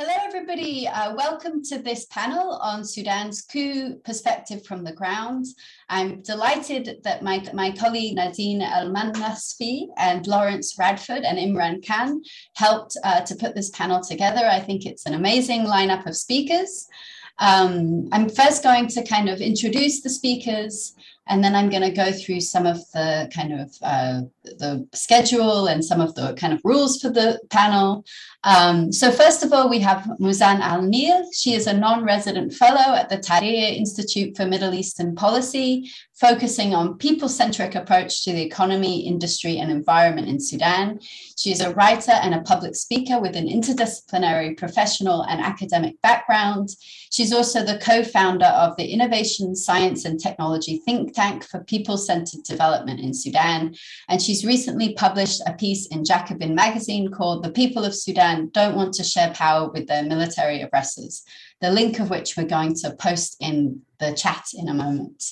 Hello, everybody. Uh, welcome to this panel on Sudan's coup perspective from the ground. I'm delighted that my, my colleague Nadine Al-Manasfi and Lawrence Radford and Imran Khan helped uh, to put this panel together. I think it's an amazing lineup of speakers. Um, I'm first going to kind of introduce the speakers and then I'm going to go through some of the kind of uh, the schedule and some of the kind of rules for the panel. Um, so first of all, we have Muzan Al-Nil. She is a non-resident fellow at the Tahrir Institute for Middle Eastern Policy, focusing on people-centric approach to the economy, industry, and environment in Sudan. She is a writer and a public speaker with an interdisciplinary professional and academic background. She's also the co-founder of the Innovation, Science, and Technology think tank for people-centered development in Sudan. And she's recently published a piece in Jacobin magazine called The People of Sudan Don't Want to Share Power with Their Military Oppressors, the link of which we're going to post in the chat in a moment.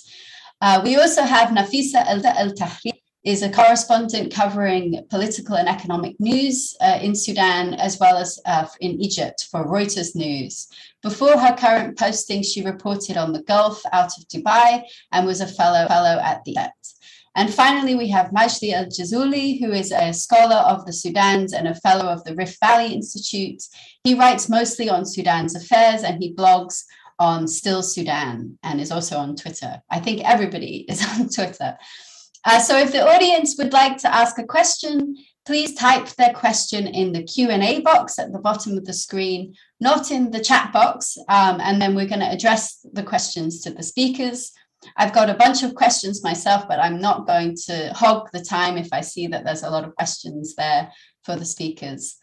Uh, we also have Nafisa Eltahir, is a correspondent covering political and economic news uh, in Sudan as well as uh, in Egypt for Reuters News. Before her current posting, she reported on the Gulf out of Dubai and was a fellow, fellow at the ET. And finally, we have Majdi Al Jazuli, who is a scholar of the Sudans and a fellow of the Rift Valley Institute. He writes mostly on Sudan's affairs and he blogs on Still Sudan and is also on Twitter. I think everybody is on Twitter. Uh, so if the audience would like to ask a question, please type their question in the Q&A box at the bottom of the screen, not in the chat box, um, and then we're going to address the questions to the speakers. I've got a bunch of questions myself, but I'm not going to hog the time if I see that there's a lot of questions there for the speakers.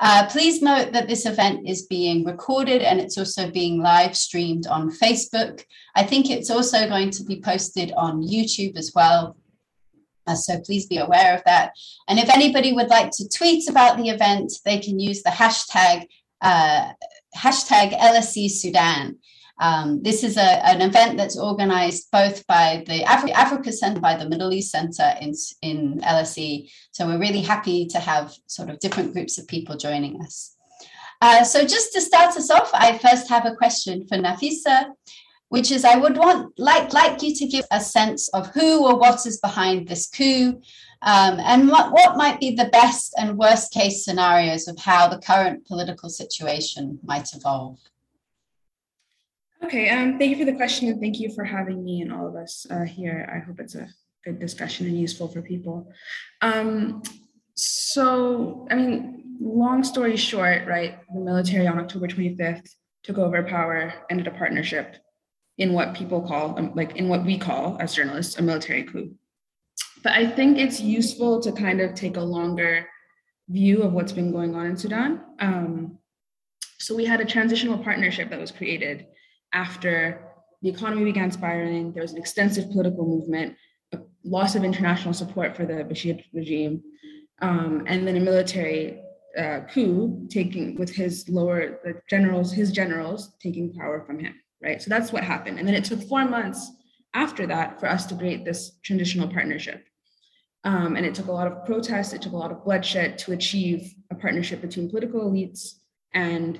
Uh, please note that this event is being recorded and it's also being live streamed on Facebook. I think it's also going to be posted on YouTube as well. Uh, so please be aware of that. And if anybody would like to tweet about the event, they can use the hashtag uh, hashtag LSE Sudan. Um, this is a, an event that's organized both by the Afri- Africa Center, by the Middle East Center in, in LSE. So we're really happy to have sort of different groups of people joining us. Uh, so just to start us off, I first have a question for Nafisa which is I would want like like you to give a sense of who or what is behind this coup, um, and what, what might be the best and worst case scenarios of how the current political situation might evolve. Okay, um, thank you for the question and thank you for having me and all of us uh, here. I hope it's a good discussion and useful for people. Um, so, I mean, long story short, right, the military on October 25th took over power, ended a partnership in what people call, um, like in what we call as journalists, a military coup. But I think it's useful to kind of take a longer view of what's been going on in Sudan. Um, so we had a transitional partnership that was created after the economy began spiraling. There was an extensive political movement, a loss of international support for the Bashir regime, um, and then a military uh, coup taking with his lower the generals, his generals taking power from him right? So that's what happened. And then it took four months after that for us to create this transitional partnership. Um, and it took a lot of protests, it took a lot of bloodshed to achieve a partnership between political elites and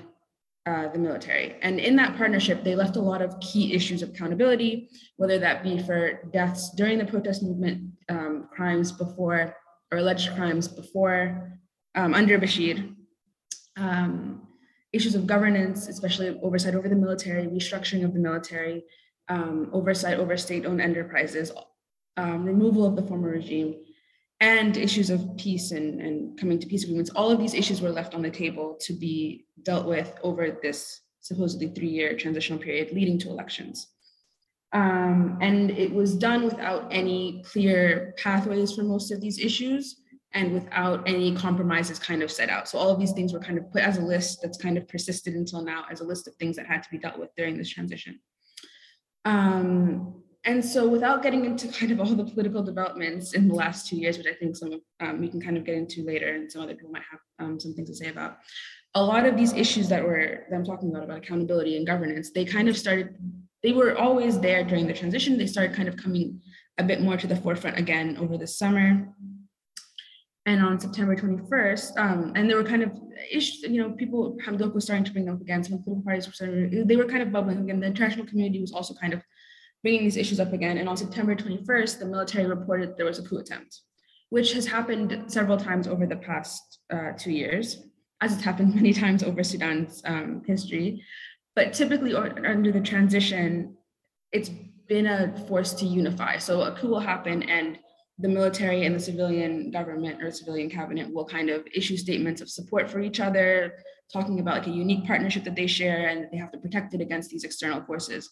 uh, the military. And in that partnership, they left a lot of key issues of accountability, whether that be for deaths during the protest movement, um, crimes before, or alleged crimes before, um, under Bashir, um, issues of governance, especially oversight over the military, restructuring of the military, um, oversight over state owned enterprises, um, removal of the former regime, and issues of peace and, and coming to peace agreements. All of these issues were left on the table to be dealt with over this supposedly three year transitional period leading to elections. Um, and it was done without any clear pathways for most of these issues and without any compromises kind of set out. So all of these things were kind of put as a list that's kind of persisted until now as a list of things that had to be dealt with during this transition. Um, and so without getting into kind of all the political developments in the last two years, which I think some um, we can kind of get into later and some other people might have um, some things to say about, a lot of these issues that we're that I'm talking about, about accountability and governance, they kind of started, they were always there during the transition. They started kind of coming a bit more to the forefront again over the summer And on September 21st, um, and there were kind of issues, you know, people, Hamdok was starting to bring them up again. Some political parties were starting, they were kind of bubbling again. The international community was also kind of bringing these issues up again. And on September 21st, the military reported there was a coup attempt, which has happened several times over the past uh, two years, as it's happened many times over Sudan's um, history. But typically, under the transition, it's been a force to unify. So a coup will happen, and the military and the civilian government or civilian cabinet will kind of issue statements of support for each other, talking about like a unique partnership that they share and they have to protect it against these external forces.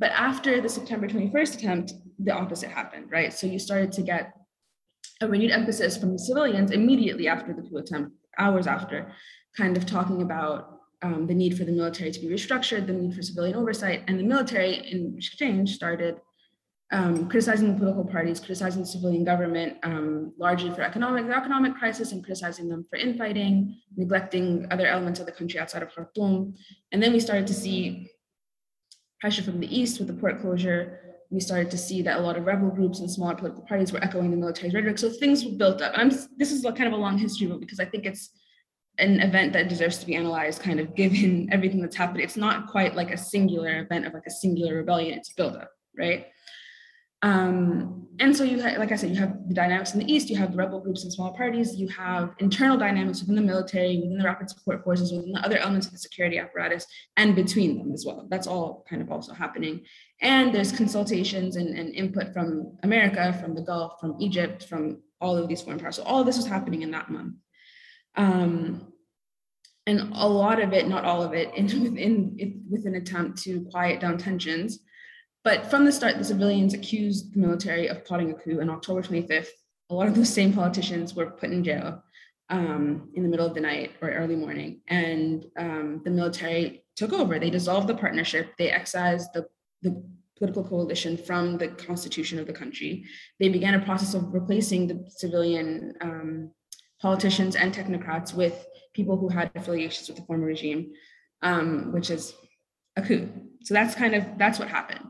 But after the September 21st attempt, the opposite happened, right? So you started to get a renewed emphasis from the civilians immediately after the coup attempt, hours after, kind of talking about um, the need for the military to be restructured, the need for civilian oversight, and the military in exchange started um, criticizing the political parties, criticizing the civilian government, um, largely for economic the economic crisis, and criticizing them for infighting, neglecting other elements of the country outside of Khartoum. And then we started to see pressure from the east with the port closure. We started to see that a lot of rebel groups and smaller political parties were echoing the military's rhetoric. So things were built up. I'm, this is kind of a long history, but because I think it's an event that deserves to be analyzed, kind of given everything that's happened. It's not quite like a singular event of like a singular rebellion. It's built up, right? Um, and so you like I said, you have the dynamics in the East, you have the rebel groups and small parties, you have internal dynamics within the military, within the rapid support forces, within the other elements of the security apparatus, and between them as well. That's all kind of also happening. And there's consultations and, and input from America, from the Gulf, from Egypt, from all of these foreign powers. So all of this was happening in that month. Um, and a lot of it, not all of it, in, within, with an attempt to quiet down tensions but from the start, the civilians accused the military of plotting a coup. On October 25th, a lot of those same politicians were put in jail um, in the middle of the night or early morning. And um, the military took over. They dissolved the partnership. They excised the, the political coalition from the constitution of the country. They began a process of replacing the civilian um, politicians and technocrats with people who had affiliations with the former regime, um, which is a coup. So that's kind of that's what happened.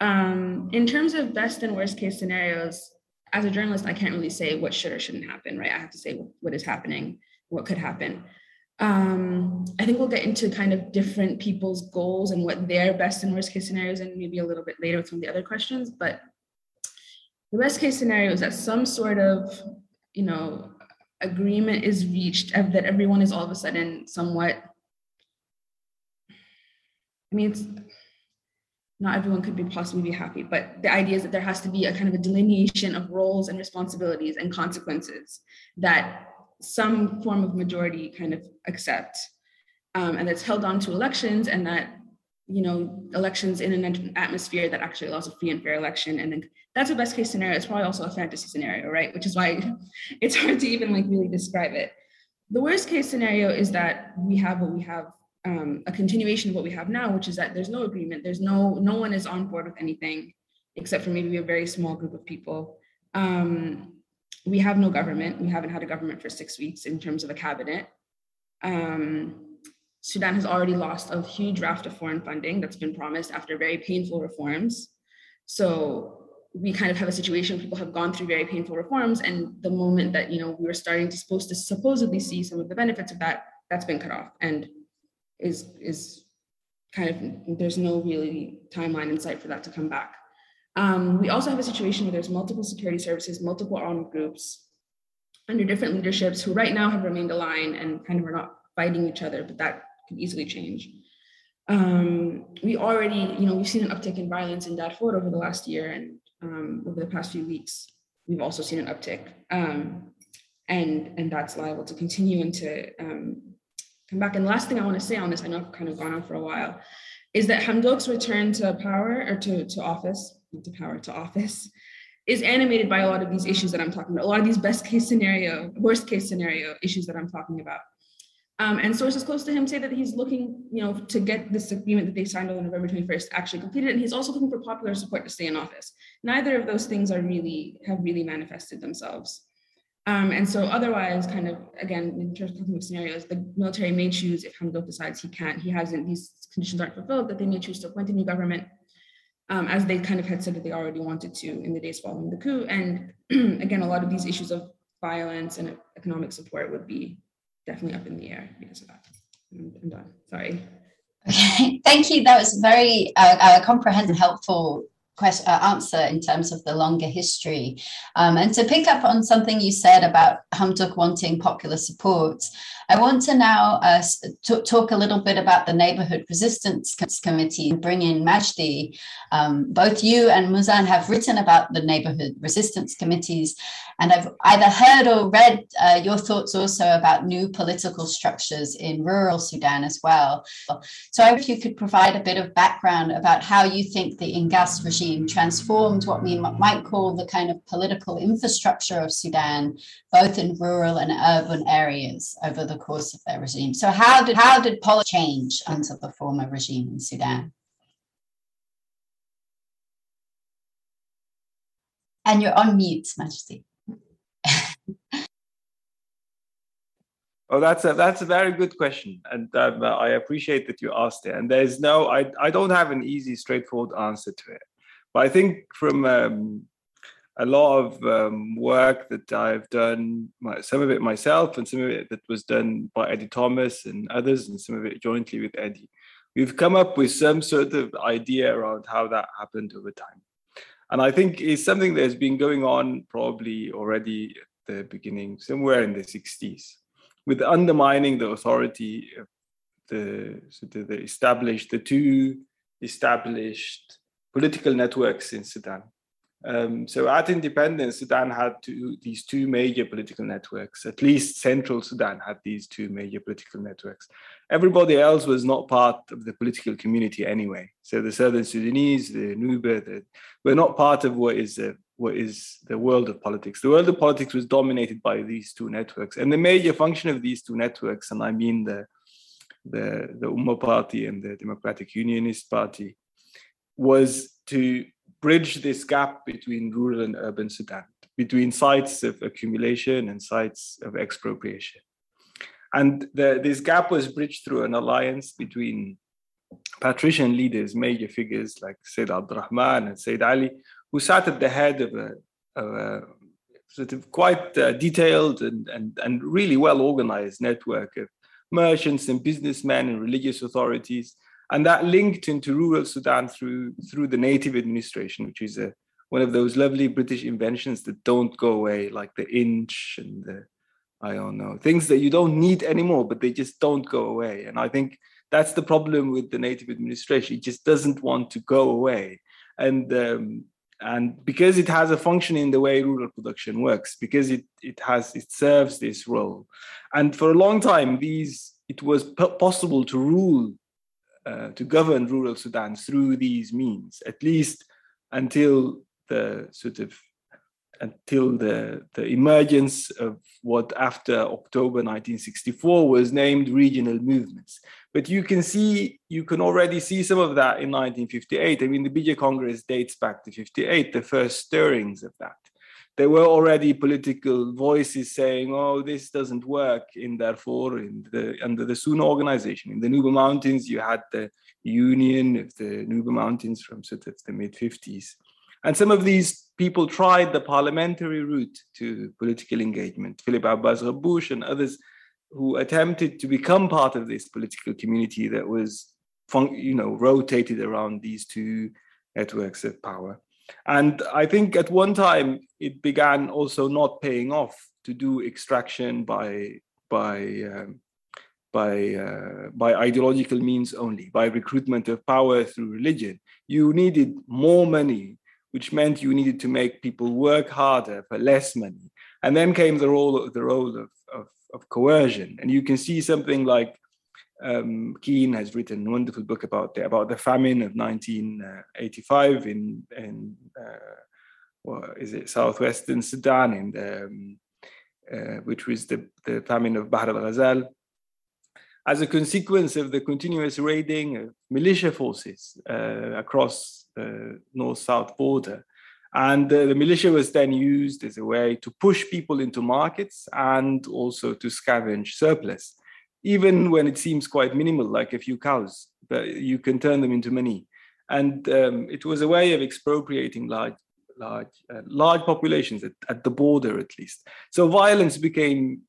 Um, in terms of best and worst case scenarios, as a journalist, I can't really say what should or shouldn't happen, right? I have to say what is happening, what could happen. Um, I think we'll get into kind of different people's goals and what their best and worst case scenarios, and maybe a little bit later with some of the other questions. But the best case scenario is that some sort of, you know, agreement is reached that everyone is all of a sudden somewhat. I mean, it's not everyone could be possibly be happy but the idea is that there has to be a kind of a delineation of roles and responsibilities and consequences that some form of majority kind of accept um, and that's held on to elections and that you know elections in an atmosphere that actually allows a free and fair election. And then that's a best case scenario. It's probably also a fantasy scenario right? Which is why it's hard to even like really describe it. The worst case scenario is that we have what we have um, a continuation of what we have now, which is that there's no agreement. There's no no one is on board with anything, except for maybe a very small group of people. Um, we have no government. We haven't had a government for six weeks in terms of a cabinet. Um, Sudan has already lost a huge raft of foreign funding that's been promised after very painful reforms. So we kind of have a situation people have gone through very painful reforms, and the moment that you know we were starting to supposed to supposedly see some of the benefits of that, that's been cut off. And is is kind of there's no really timeline in sight for that to come back. Um, we also have a situation where there's multiple security services, multiple armed groups under different leaderships who right now have remained aligned and kind of are not fighting each other, but that could easily change. Um, we already, you know, we've seen an uptick in violence in Darfur over the last year and um, over the past few weeks, we've also seen an uptick. Um, and, and that's liable to continue into um, back. And the last thing I want to say on this, I know I've kind of gone on for a while, is that Hamdok's return to power or to, to office, not to power, to office, is animated by a lot of these issues that I'm talking about, a lot of these best case scenario, worst case scenario issues that I'm talking about. Um, and sources close to him say that he's looking, you know, to get this agreement that they signed on November 21st actually completed, and he's also looking for popular support to stay in office. Neither of those things are really have really manifested themselves. Um, and so otherwise, kind of again, in terms of scenarios, the military may choose if Hamdok decides he can't, he hasn't, these conditions aren't fulfilled, that they may choose to appoint a new government, um, as they kind of had said that they already wanted to in the days following the coup. And again, a lot of these issues of violence and economic support would be definitely up in the air because of that. I'm, I'm done. Sorry. Okay, thank you. That was very uh, uh, comprehensive, helpful question, uh, answer in terms of the longer history. Um, and to pick up on something you said about Hamdok wanting popular support, I want to now uh, t- talk a little bit about the Neighborhood Resistance Committee and bring in Majdi. Um, both you and Muzan have written about the Neighborhood Resistance Committees, and I've either heard or read uh, your thoughts also about new political structures in rural Sudan as well. So I hope you could provide a bit of background about how you think the Inqaz regime transformed what we might call the kind of political infrastructure of Sudan, both in rural and urban areas over the course of their regime. So how did how did politics change under the former regime in Sudan? And you're on mute, Majdi. Oh, that's a that's a very good question, and um, I appreciate that you asked it. And there's no, I I don't have an easy, straightforward answer to it. But I think from um, a lot of um, work that I've done, some of it myself and some of it that was done by Eddie Thomas and others, and some of it jointly with Eddie. We've come up with some sort of idea around how that happened over time. And I think it's something that's been going on probably already at the beginning, somewhere in the 60s, with undermining the authority of the, sort of the established, the two established political networks in Sudan um, so at independence, Sudan had two, these two major political networks. At least central Sudan had these two major political networks. Everybody else was not part of the political community anyway. So the Southern Sudanese, the Nuba, the, were not part of what is the, what is the world of politics. The world of politics was dominated by these two networks, and the major function of these two networks, and I mean the the the Umma Party and the Democratic Unionist Party, was to bridge this gap between rural and urban Sudan, between sites of accumulation and sites of expropriation. And the, this gap was bridged through an alliance between patrician leaders, major figures like Sayyid Abdurrahman and Sayyid Ali, who sat at the head of a, of a sort of quite uh, detailed and, and, and really well organized network of merchants and businessmen and religious authorities and that linked into rural Sudan through through the native administration, which is a, one of those lovely British inventions that don't go away, like the inch and the I don't know things that you don't need anymore, but they just don't go away. And I think that's the problem with the native administration; it just doesn't want to go away. And um, and because it has a function in the way rural production works, because it it has it serves this role, and for a long time these it was possible to rule uh, to govern rural Sudan through these means, at least until the sort of until the, the emergence of what after October 1964 was named regional movements. But you can see, you can already see some of that in 1958. I mean, the Beja Congress dates back to 58, the first stirrings of that there were already political voices saying, "Oh, this doesn't work." In Darfur, in the under the Sunna organization, in the Nuba Mountains, you had the Union of the Nuba Mountains from sort of the mid 50s, and some of these people tried the parliamentary route to political engagement. Philip Abbas Ghaboush and others who attempted to become part of this political community that was, you know, rotated around these two networks of power. And I think at one time it began also not paying off to do extraction by by um, by uh, by ideological means only, by recruitment of power through religion. You needed more money, which meant you needed to make people work harder for less money. And then came the role the role of, of, of coercion. And you can see something like um, Keen has written a wonderful book about the, about the famine of 1985 in in uh, what is it southwestern Sudan, in the, um, uh, which was the, the famine of Bahr al Ghazal. As a consequence of the continuous raiding of militia forces uh, across the north-south border, and the militia was then used as a way to push people into markets and also to scavenge surplus even when it seems quite minimal, like a few cows, but you can turn them into money. And um, it was a way of expropriating large, large, uh, large populations at, at the border, at least. So violence became,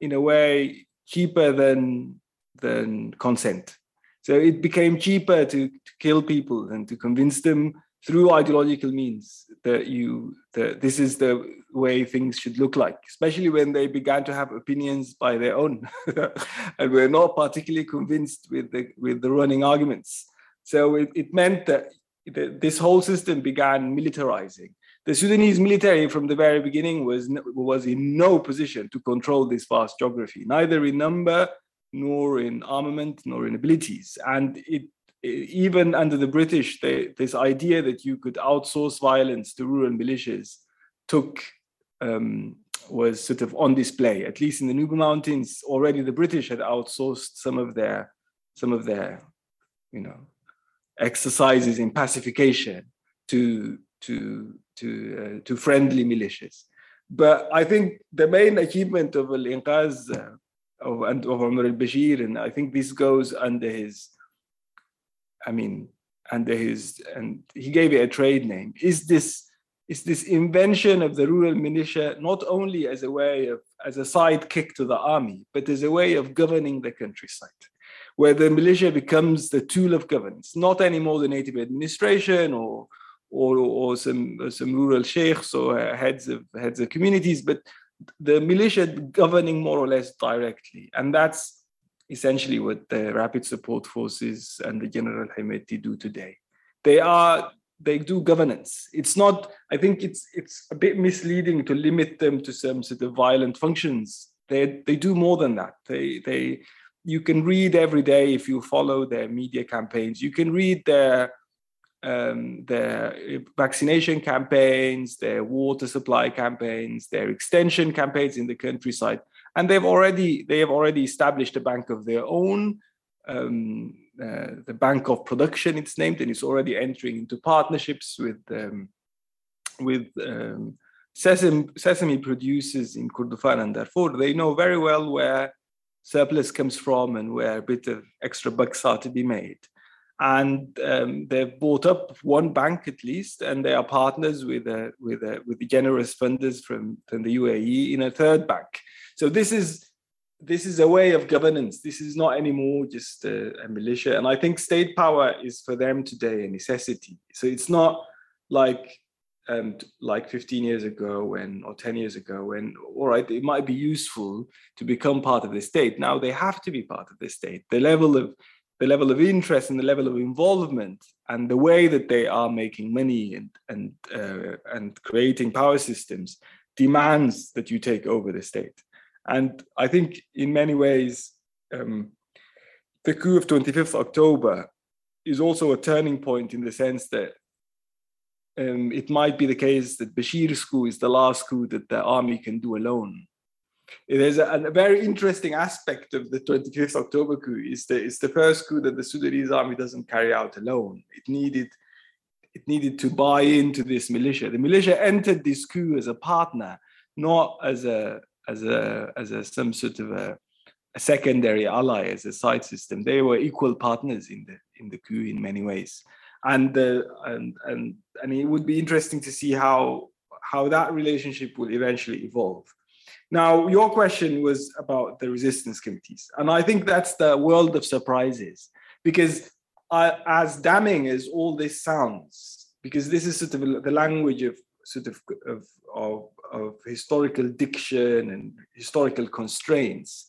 in a way, cheaper than than consent. So it became cheaper to, to kill people than to convince them through ideological means that you that this is the way things should look like especially when they began to have opinions by their own. And were not particularly convinced with the with the running arguments. So it, it meant that this whole system began militarizing. The sudanese military from the very beginning was was in no position to control this vast geography neither in number nor in armament nor in abilities. And it even under the British, they, this idea that you could outsource violence to rural militias took um, was sort of on display. At least in the Nuba Mountains, already the British had outsourced some of their some of their, you know, exercises in pacification to to to uh, to friendly militias. But I think the main achievement of Al Inqaz uh, of, of Omar al Bashir, and I think this goes under his I mean, and his and he gave it a trade name. Is this is this invention of the rural militia not only as a way of as a sidekick to the army, but as a way of governing the countryside, where the militia becomes the tool of governance, not anymore the native administration or or, or some some rural sheikhs or uh, heads of heads of communities, but the militia governing more or less directly, and that's essentially what the Rapid Support Forces and the General Hemeti do today. They are they do governance. It's not. I think it's it's a bit misleading to limit them to some sort of violent functions. They they do more than that. They they you can read every day if you follow their media campaigns. You can read their um, their vaccination campaigns, their water supply campaigns, their extension campaigns in the countryside and they've already they have already established a bank of their own um, uh, the bank of production it's named and it's already entering into partnerships with um, with um, sesame, sesame producers in Kordofan and Darfur they know very well where surplus comes from and where a bit of extra bucks are to be made and um, they've bought up one bank at least, and they are partners with a, with a, with the generous funders from, from the UAE in a third bank. So this is this is a way of governance. This is not anymore just a, a, militia. And I think state power is for them today a necessity. So it's not like um, like 15 years ago when or 10 years ago when all right it might be useful to become part of the state now they have to be part of the state the level of the level of interest and the level of involvement and the way that they are making money and and uh, and creating power systems demands that you take over the state and I think in many ways, um, the coup of 25th October is also a turning point in the sense that um, it might be the case that Bashir's coup is the last coup that the army can do alone. There's a, a very interesting aspect of the 25th October coup is the, it's the first coup that the Sudanese army doesn't carry out alone. It needed it needed to buy into this militia. The militia entered this coup as a partner, not as a as a as a some sort of a, a, secondary ally as a side system. They were equal partners in the in the coup in many ways, and uh, and and and it would be interesting to see how how that relationship will eventually evolve. Now, your question was about the resistance committees, and I think that's the world of surprises because uh, as damning as all this sounds, because this is sort of the language of sort of of, of of historical diction and historical constraints.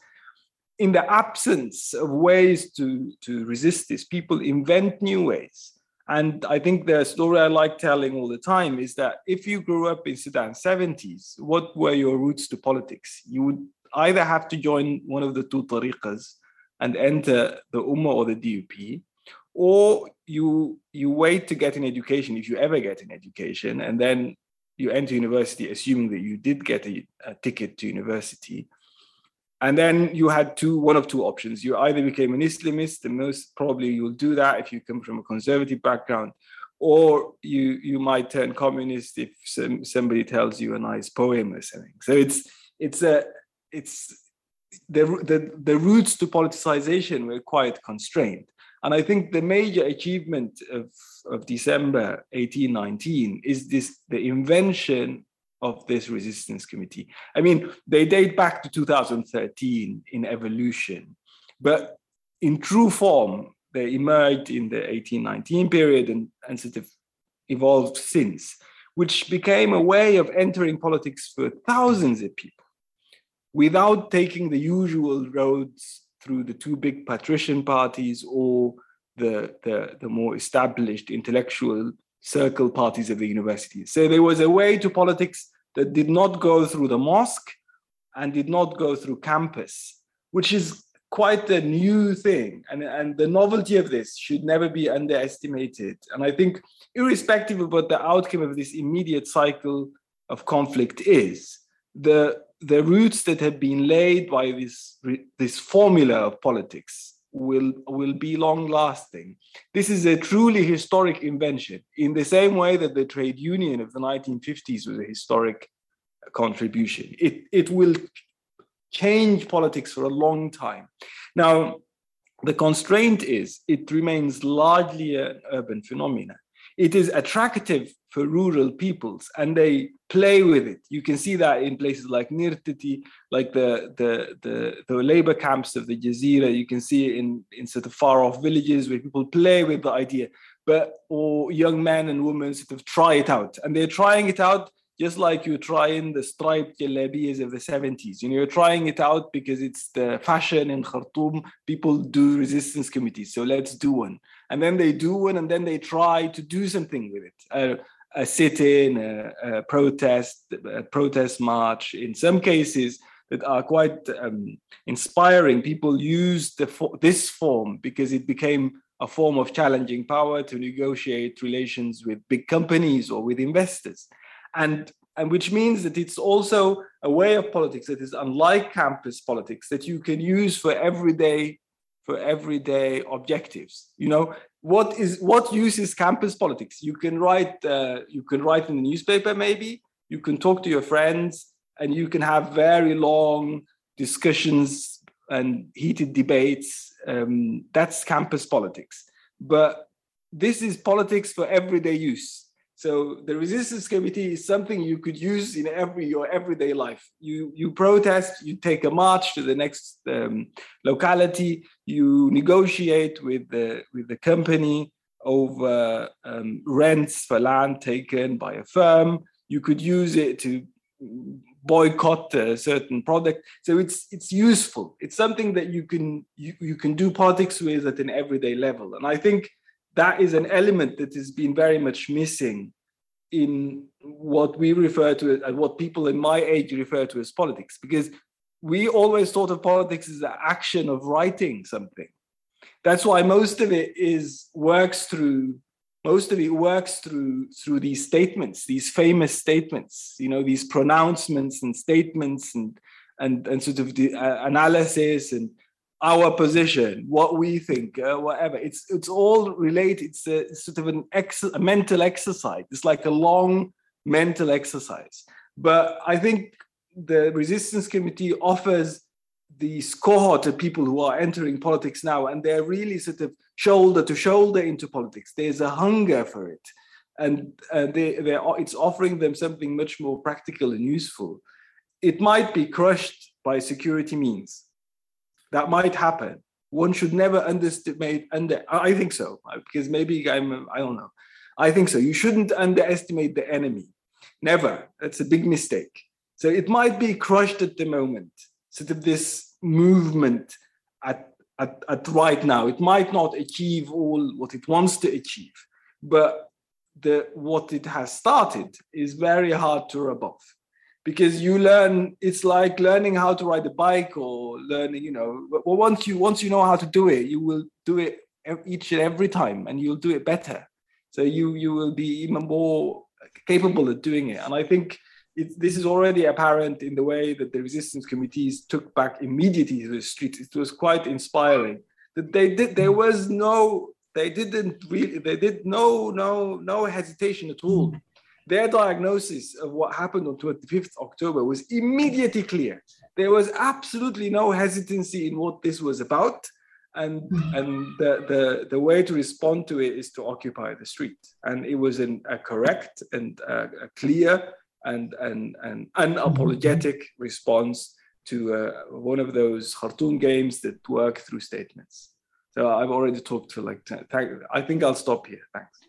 In the absence of ways to, to resist this, people invent new ways. And I think the story I like telling all the time is that if you grew up in Sudan 70s, what were your roots to politics? You would either have to join one of the two tariqas and enter the Ummah or the DUP, or you you wait to get an education if you ever get an education, and then you enter university assuming that you did get a, a, ticket to university. And then you had two one of two options. You either became an islamist and most probably you'll do that if you come from a conservative background or you you might turn communist if some, somebody tells you a nice poem or something. So it's it's a it's the, the the routes to politicization were quite constrained And I think the major achievement of, of December 1819 is this the invention of this resistance committee. I mean, they date back to 2013 in evolution, but in true form, they emerged in the 1819 period and, and sort of evolved since, which became a way of entering politics for thousands of people without taking the usual roads through the two big patrician parties or the, the, the more established intellectual circle parties of the university. So there was a way to politics that did not go through the mosque and did not go through campus, which is quite a new thing. And, and the novelty of this should never be underestimated. And I think, irrespective of what the outcome of this immediate cycle of conflict is, the the roots that have been laid by this this formula of politics will will be long lasting this is a truly historic invention in the same way that the trade union of the 1950s was a historic contribution. It it will change politics for a long time. Now the constraint is it remains largely an urban phenomenon it is attractive for rural peoples and they play with it. You can see that in places like Nirtiti, like the, the, the, the labor camps of the Jazeera. You can see it in, in sort of far off villages where people play with the idea, but or young men and women sort of try it out. And they're trying it out just like you're trying the striped jalabiyas of the 70s. You know, you're trying it out because it's the fashion in Khartoum. People do resistance committees, so let's do one and then they do one, and then they try to do something with it a, a sit-in a, a, protest a protest march in some cases that are quite um, inspiring people use the this form because it became a form of challenging power to negotiate relations with big companies or with investors and and which means that it's also a way of politics that is unlike campus politics that you can use for everyday for everyday objectives you know? What is what use is campus politics? You can write uh, you can write in the newspaper maybe. You can talk to your friends and you can have very long discussions and heated debates. Um, that's campus politics. But this is politics for everyday use so the resistance committee is something you could use in every your everyday life. You you protest, you take a march to the next um, locality, you negotiate with the with the company over um, rents for land taken by a firm. You could use it to boycott a certain product. So it's it's useful. It's something that you can you, you can do politics with at an everyday level. And I think that is an element that has been very much missing in what we refer to and what people in my age refer to as politics because we always thought of politics as the action of writing something. That's why most of it is works through most of it works through through these statements these famous statements you know these pronouncements and statements and and and sort of the uh, analysis and our position, what we think, uh, whatever. It's it's all related. It's, a, sort of an ex- a mental exercise. It's like a long mental exercise. But I think the resistance committee offers these cohort of people who are entering politics now, and they're really sort of shoulder to shoulder into politics. There's a hunger for it, and uh, they it's offering them something much more practical and useful. It might be crushed by security means that might happen. One should never underestimate. Under I think so uh, because maybe I'm I don't know. I think so. You shouldn't underestimate the enemy. Never. That's a big mistake. So it might be crushed at the moment. Sort of this movement at, at, at right now. It might not achieve all what it wants to achieve, but the what it has started is very hard to rebuff because you learn it's like learning how to ride a bike or learning you know well once you once you know how to do it you will do it each and every time and you'll do it better. So you you will be even more capable of doing it. And i think it, this is already apparent in the way that the resistance committees took back immediately to the streets. It was quite inspiring. That they did there was no they didn't really they did no no no hesitation at all their diagnosis of what happened on 25th October was immediately clear. There was absolutely no hesitancy in what this was about. and mm-hmm. and the, the the way to respond to it is to occupy the street and it was an, a correct and a, a clear and and and unapologetic response to uh, one of those Khartoum games that work through statements so i've already talked for like 10, i think i'll stop here thanks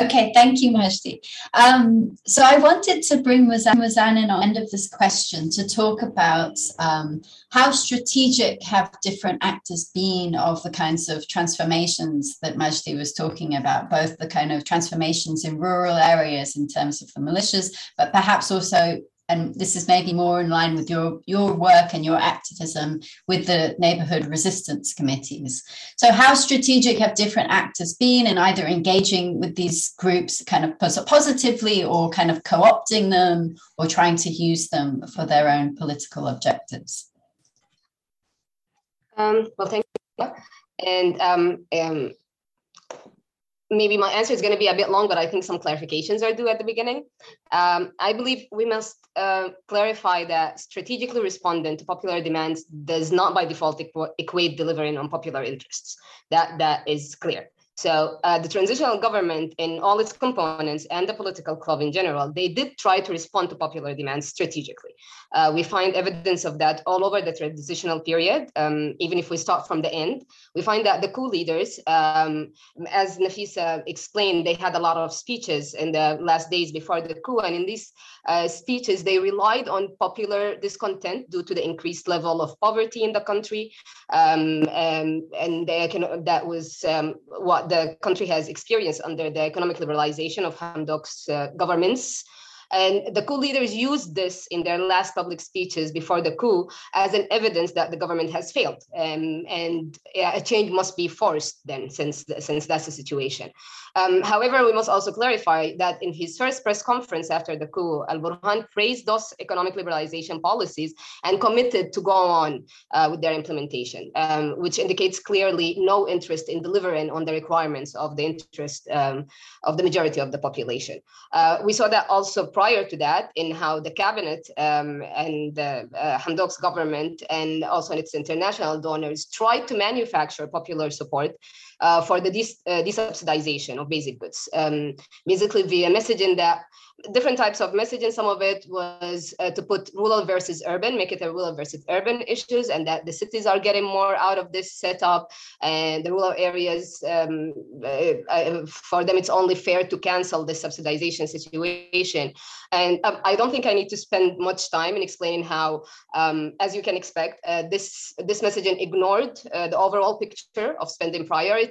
Okay, thank you, Majdi. Um, so I wanted to bring Muzan in on end of this question to talk about um, how strategic have different actors been of the kinds of transformations that Majdi was talking about, both the kind of transformations in rural areas in terms of the militias, but perhaps also and this is maybe more in line with your your work and your activism with the neighborhood resistance committees. So how strategic have different actors been in either engaging with these groups kind of positively or kind of co-opting them or trying to use them for their own political objectives? Um, well thank you. And um, um, maybe my answer is going to be a bit long, but I think some clarifications are due at the beginning. Um, I believe we must uh, clarify that strategically responding to popular demands does not by default equate delivering on popular interests. That that is clear. So uh, the transitional government in all its components and the political club in general, they did try to respond to popular demands strategically. Uh, we find evidence of that all over the transitional period. Um, even if we start from the end, we find that the coup leaders, um, as Nafisa explained, they had a lot of speeches in the last days before the coup. And in these uh, speeches, they relied on popular discontent due to the increased level of poverty in the country. Um, and, and can, that was um, the country has experienced under the economic liberalization of Hamdok's uh, governments. And the coup leaders used this in their last public speeches before the coup as an evidence that the government has failed. Um, and a change must be forced then, since, since that's the situation. Um, however, we must also clarify that in his first press conference after the coup, Al Burhan praised those economic liberalization policies and committed to go on uh, with their implementation, um, which indicates clearly no interest in delivering on the requirements of the interest um, of the majority of the population. Uh, we saw that also prior to that in how the cabinet um, and the uh, Hamdok's government and also its international donors tried to manufacture popular support uh, for the dis- uh, desubsidization of basic goods. Um, basically, via messaging that different types of messaging. Some of it was uh, to put rural versus urban, make it a rural versus urban issues, and that the cities are getting more out of this setup, and the rural areas, um, uh, uh, for them, it's only fair to cancel the subsidization situation. And um, I don't think I need to spend much time in explaining how, um, as you can expect, uh, this this messaging ignored the overall picture of spending priorities,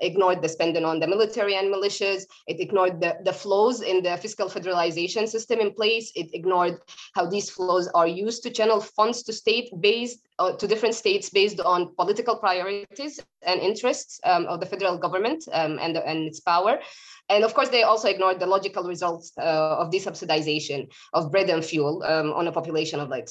ignored the spending on the military and militias, it ignored the, the flows in the fiscal federalization system in place. It ignored how these flows are used to channel funds to state based uh, to different states based on political priorities and interests um, of the federal government um, and, and its power. And of course, they also ignored the logical results uh, of desubsidization of bread and fuel um, on a population of like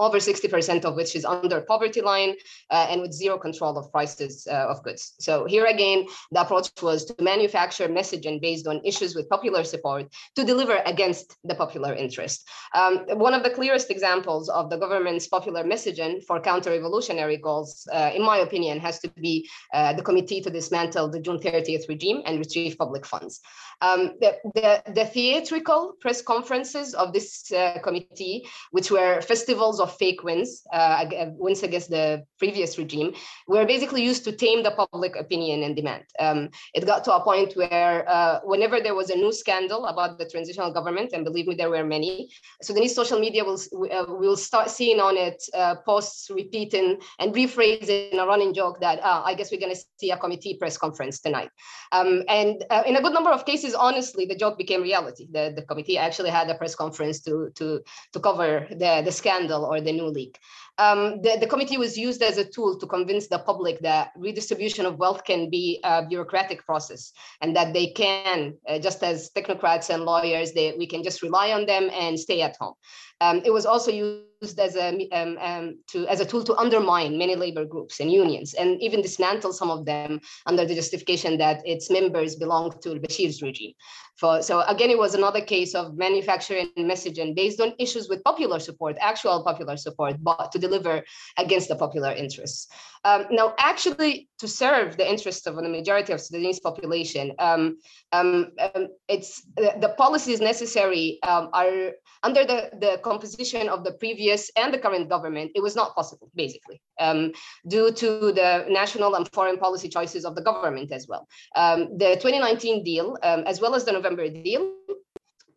over 60% of which is under poverty line uh, and with zero control of prices uh, of goods. So here again, the approach was to manufacture messaging based on issues with popular support to deliver against the popular interest. Um, one of the clearest examples of the government's popular messaging for counter-revolutionary goals, uh, in my opinion, has to be uh, the committee to dismantle the June 30th regime and retrieve public funds. Um, the, the, the, theatrical press conferences of this uh, committee, which were festivals of fake wins, uh, wins against the previous regime, were basically used to tame the public opinion and demand. Um, it got to a point where uh, whenever there was a new scandal about the transitional government, and believe me, there were many, Sudanese social media will, uh, will start seeing on it uh, posts repeating and rephrasing a running joke that ah, I guess we're going to see a committee press conference tonight. Um, and uh, in a good number of cases, honestly, the joke became reality. The, the committee actually had a press conference to, to, to cover the, the scandal or the new leak. Um, the, the committee was used as a tool to convince the public that redistribution of wealth can be a bureaucratic process and that they can, uh, just as technocrats and lawyers, they, we can just rely on them and stay at home. Um, it was also used as a um, um, to as a tool to undermine many labor groups and unions, and even dismantle some of them under the justification that its members belong to Bashir's regime. For, so again, it was another case of manufacturing messaging based on issues with popular support, actual popular support, but to deliver against the popular interests. Um, now, actually, to serve the interests of the majority of Sudanese population, um, um, um it's the, the, policies necessary um, are under the, the composition of the previous and the current government. It was not possible, basically, um, due to the national and foreign policy choices of the government as well. the 2019 deal, as well as the November November deal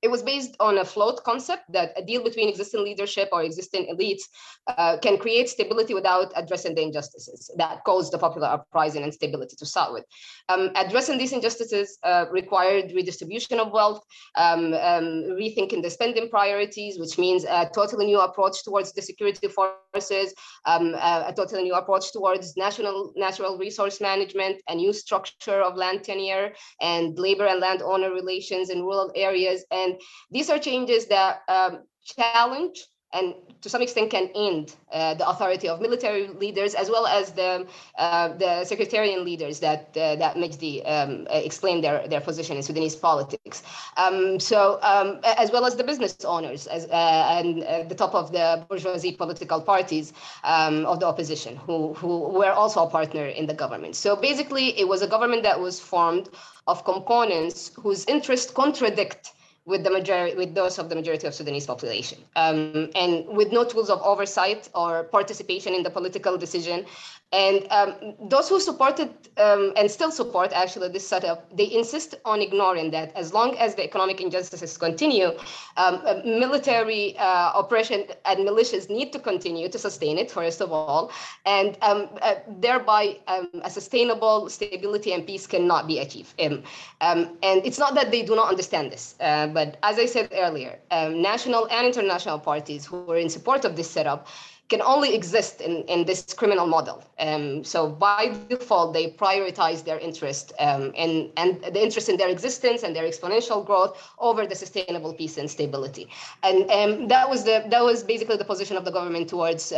it was based on a float concept that a deal between existing leadership or existing elites uh, can create stability without addressing the injustices that caused the popular uprising and stability to start with. Um, addressing these injustices uh, required redistribution of wealth, um, um, rethinking the spending priorities, which means a totally new approach towards the security forces, um, a, a totally new approach towards national natural resource management, a new structure of land tenure and labor and landowner relations in rural areas, and these are changes that um, challenge and to some extent can end uh, the authority of military leaders as well as the uh, the sectarian leaders that uh, that Majdi um, explained their their position in Sudanese politics. Um, so um, as well as the business owners as, uh, and uh, the top of the bourgeoisie political parties um, of the opposition who who were also a partner in the government. So basically, it was a government that was formed of components whose interests contradict with the majority, with those of the majority of Sudanese population, um, and with no tools of oversight or participation in the political decision. And um, those who supported um, and still support actually this setup, they insist on ignoring that as long as the economic injustices continue, um, uh, military uh, oppression and militias need to continue to sustain it, first of all, and um, uh, thereby um, a sustainable stability and peace cannot be achieved. Um, and it's not that they do not understand this, uh, but as I said earlier, national and international parties who are in support of this setup can only exist in, in this criminal model. Um, so by default, they prioritize their interest um, and, and the interest in their existence and their exponential growth over the sustainable peace and stability. And um, that was the that was basically the position of the government towards uh,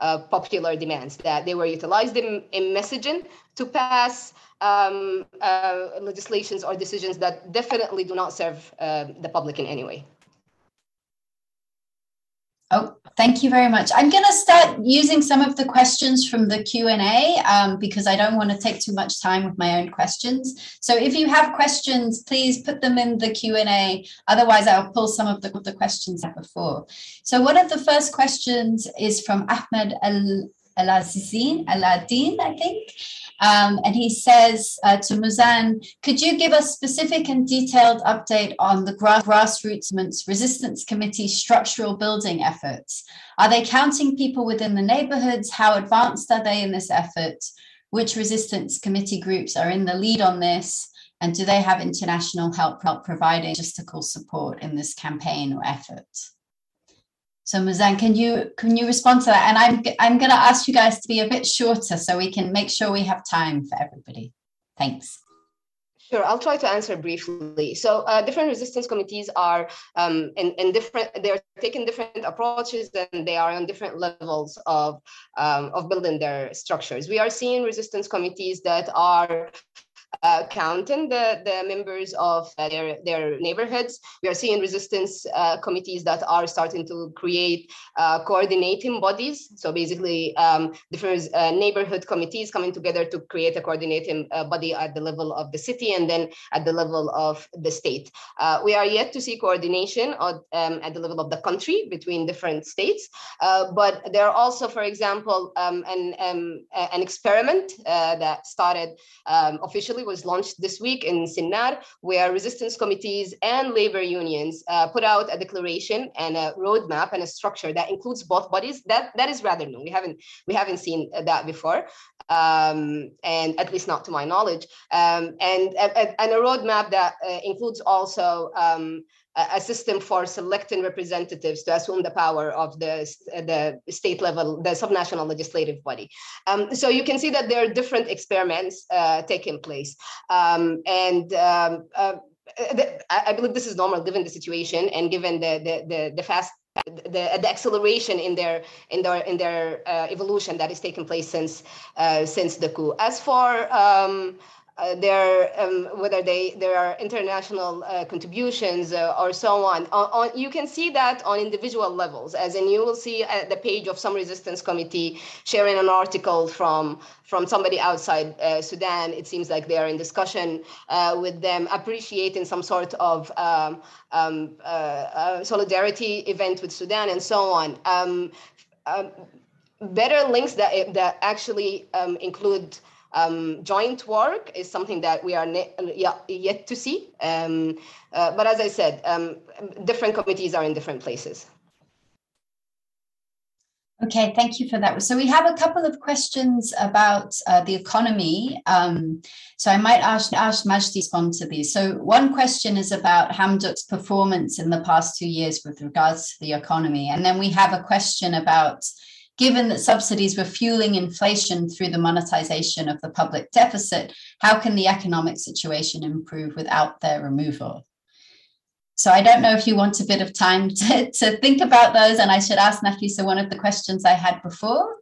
uh, popular demands that they were utilized in, in messaging to pass um, uh, legislations or decisions that definitely do not serve uh, the public in any way. Oh, thank you very much. I'm going to start using some of the questions from the Q&A um, because I don't want to take too much time with my own questions. So if you have questions, please put them in the Q&A. Otherwise, I'll pull some of the, the questions before. So one of the first questions is from Ahmed Al-Azizin, Al-Adin, I think. Um, and he says uh, to Muzan, could you give a specific and detailed update on the grassroots resistance committee structural building efforts? Are they counting people within the neighborhoods? How advanced are they in this effort? Which resistance committee groups are in the lead on this? And do they have international help, help providing logistical support in this campaign or effort? So Muzan, can you can you respond to that? And I'm I'm going to ask you guys to be a bit shorter so we can make sure we have time for everybody. Thanks. Sure, I'll try to answer briefly. So uh, different resistance committees are um, in, in different, they're taking different approaches and they are on different levels of, um, of building their structures. We are seeing resistance committees that are uh, counting the, the members of uh, their, their neighborhoods. We are seeing resistance uh, committees that are starting to create uh, coordinating bodies. So basically, um, different uh, neighborhood committees coming together to create a coordinating uh, body at the level of the city and then at the level of the state. we are yet to see coordination of, um, at the level of the country between different states, but there are also, for example, um, an, um, an experiment that started um, officially was launched this week in Sinnar, where resistance committees and labor unions uh, put out a declaration and a roadmap and a structure that includes both bodies. That that is rather new. We haven't we haven't seen that before, um, and at least not to my knowledge. Um, and, and, and a roadmap that uh, includes also. Um, a system for selecting representatives to assume the power of the, the state level, the subnational legislative body. Um, so you can see that there are different experiments uh, taking place. Um, and um, uh, I believe this is normal given the situation and given the, the, the, the fast the, the acceleration in their in their in their uh, evolution that is taking place since uh, since the coup. As for um, uh, their um, whether they there are international uh, contributions uh, or so on. on. on. You can see that on individual levels, as in you will see at the page of some resistance committee sharing an article from from somebody outside uh, Sudan. It seems like they are in discussion uh, with them, appreciating some sort of um, um, uh, solidarity event with Sudan and so on. Um, um, better links that that actually um, include um, joint work is something that we are yet to see. Um, uh, but as I said, um, different committees are in different places. Okay, thank you for that. So we have a couple of questions about uh, the economy. Um, so I might ask, ask Majdi to to these. So one question is about Hamdok's performance in the past two years with regards to the economy. And then we have a question about given that subsidies were fueling inflation through the monetization of the public deficit, how can the economic situation improve without their removal? So I don't know if you want a bit of time to, to think about those, and I should ask Nafisa one of the questions I had before.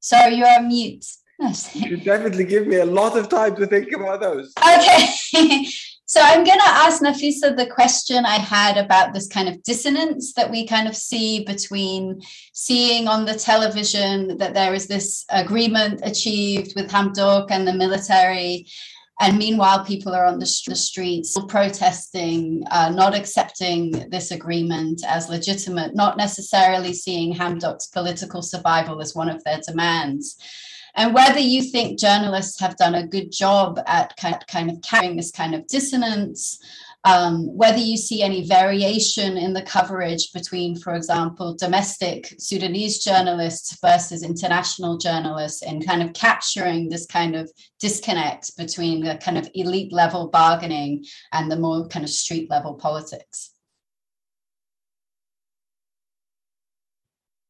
So you're on mute. you definitely give me a lot of time to think about those. Okay. So I'm going to ask Nafisa the question I had about this kind of dissonance that we kind of see between seeing on the television that there is this agreement achieved with Hamdok and the military. And meanwhile, people are on the, streets protesting, uh, not accepting this agreement as legitimate, not necessarily seeing Hamdok's political survival as one of their demands and whether you think journalists have done a good job at kind of, carrying this kind of dissonance, um, whether you see any variation in the coverage between, for example, domestic Sudanese journalists versus international journalists in kind of capturing this kind of disconnect between the kind of elite level bargaining and the more kind of street level politics.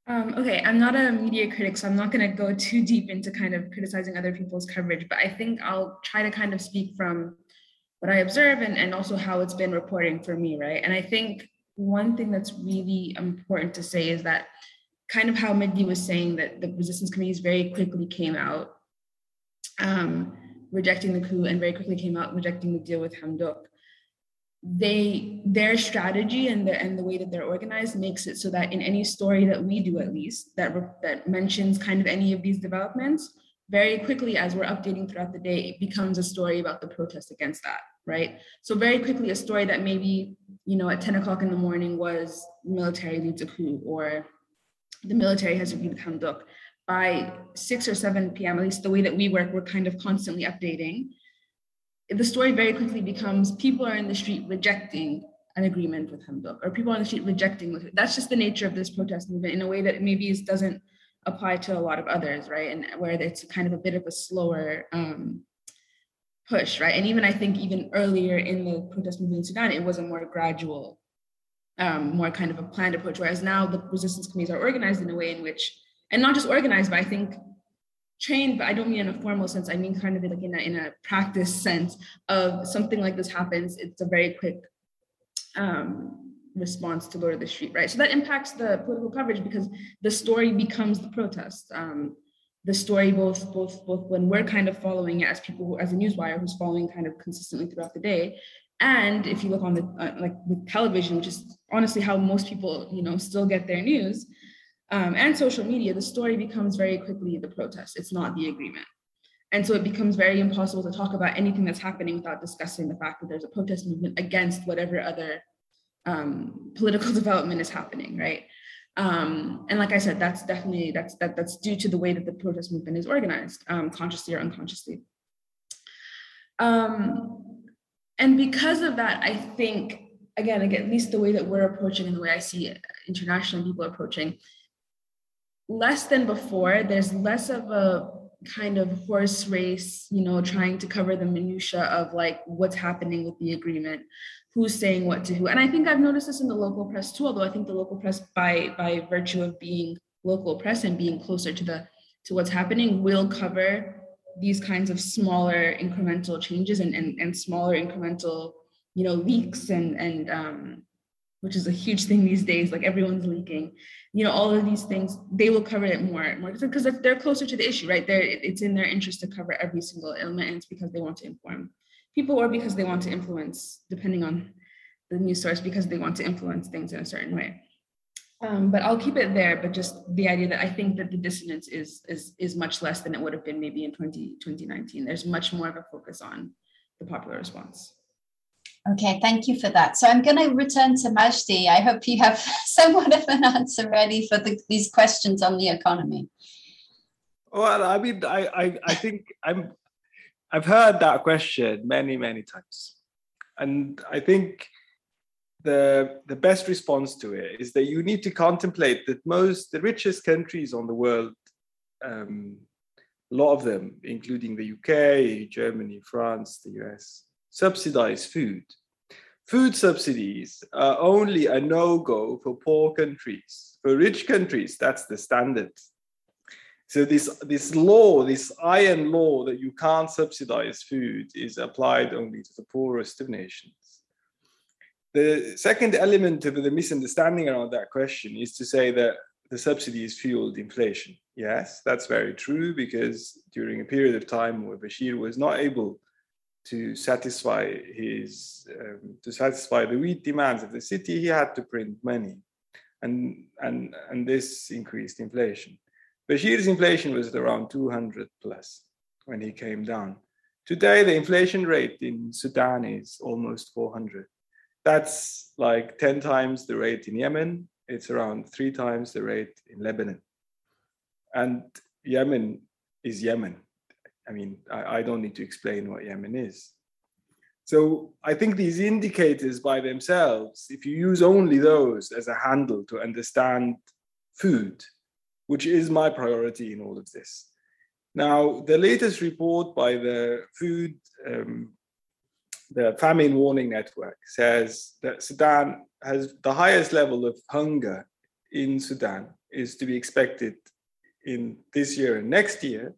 Um, okay, I'm not a media critic, so I'm not going to go too deep into kind of criticizing other people's coverage, but I think I'll try to kind of speak from what I observe and, and also how it's been reporting for me, right? And I think one thing that's really important to say is that kind of how Majdi was saying that the resistance committees very quickly came out um, rejecting the coup and very quickly came out rejecting the deal with Hamdok they their strategy and the and the way that they're organized makes it so that in any story that we do at least that that mentions kind of any of these developments very quickly as we're updating throughout the day it becomes a story about the protest against that right? So very quickly a story that maybe you know at 10 o'clock in the morning was military leads a coup or the military has with Hamdok by 6 or 7 p.m at least the way that we work we're kind of constantly updating the story very quickly becomes people are in the street rejecting an agreement with Hamdok, or people on the street rejecting. That's just the nature of this protest movement in a way that maybe doesn't apply to a lot of others, right? And where it's kind of a bit of a slower um, push, right? And even I think even earlier in the protest movement in Sudan, it was a more gradual, um, more kind of a planned approach. Whereas now the resistance committees are organized in a way in which, and not just organized, but I think trained, but I don't mean in a formal sense. I mean kind of like in a, in a practice sense of something like this happens. It's a very quick um, response to go to the street, right? So that impacts the political coverage because the story becomes the protest. Um, the story both both both when we're kind of following it as people who, as a newswire who's following kind of consistently throughout the day and if you look on the uh, like with television which is honestly how most people you know still get their news um, and social media, the story becomes very quickly the protest. It's not the agreement. And so it becomes very impossible to talk about anything that's happening without discussing the fact that there's a protest movement against whatever other um, political development is happening, right? Um, and like I said, that's definitely that's that that's due to the way that the protest movement is organized, um, consciously or unconsciously. Um, and because of that, I think again, again, at least the way that we're approaching and the way I see international people approaching, less than before. There's less of a kind of horse race, you know, trying to cover the minutia of like what's happening with the agreement, who's saying what to who. And I think I've noticed this in the local press too, although I think the local press by by virtue of being local press and being closer to the to what's happening will cover these kinds of smaller incremental changes and and, and smaller incremental, you know, leaks and and um which is a huge thing these days. Like everyone's leaking, you know, all of these things, they will cover it more, and more because they're closer to the issue, right? They're, it's in their interest to cover every single element, and it's because they want to inform people or because they want to influence, depending on the news source, because they want to influence things in a certain way. Um, but I'll keep it there. But just the idea that I think that the dissonance is is is much less than it would have been maybe in 20, 2019. There's much more of a focus on the popular response. Okay, thank you for that. So I'm going to return to Majdi. I hope you have somewhat of an answer ready for the, these questions on the economy. Well, I mean, I, I, I think I'm, I've heard that question many, many times, and I think the the best response to it is that you need to contemplate that most the richest countries on the world, um, a lot of them, including the UK, Germany, France, the US, subsidize food. Food subsidies are only a no go for poor countries. For rich countries, that's the standard. So this, this law, this iron law that you can't subsidize food is applied only to the poorest of nations. The second element of the misunderstanding around that question is to say that the subsidies fueled inflation. Yes, that's very true because during a period of time where Bashir was not able to satisfy his um, to satisfy the wheat demands of the city, he had to print money, and and and this increased inflation. Bashir's inflation was around 200 plus when he came down. Today, the inflation rate in Sudan is almost 400. That's like 10 times the rate in Yemen. It's around three times the rate in Lebanon. And Yemen is Yemen. I mean, I, I don't need to explain what Yemen is. So I think these indicators by themselves, if you use only those as a handle to understand food, which is my priority in all of this. Now, the latest report by the Food, um, the Famine Warning Network says that Sudan has the highest level of hunger in Sudan is to be expected in this year and next year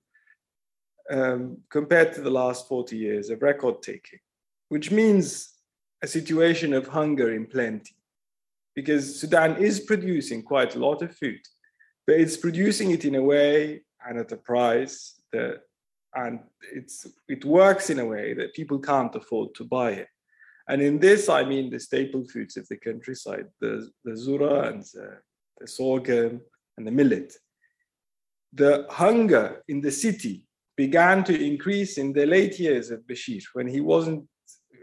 um, compared to the last 40 years of record taking, which means a situation of hunger in plenty. Because Sudan is producing quite a lot of food, but it's producing it in a way and at a price that, and it's, it works in a way that people can't afford to buy it. And in this, I mean the staple foods of the countryside, the, the zura and the, the sorghum and the millet. The hunger in the city began to increase in the late years of Bashir when he wasn't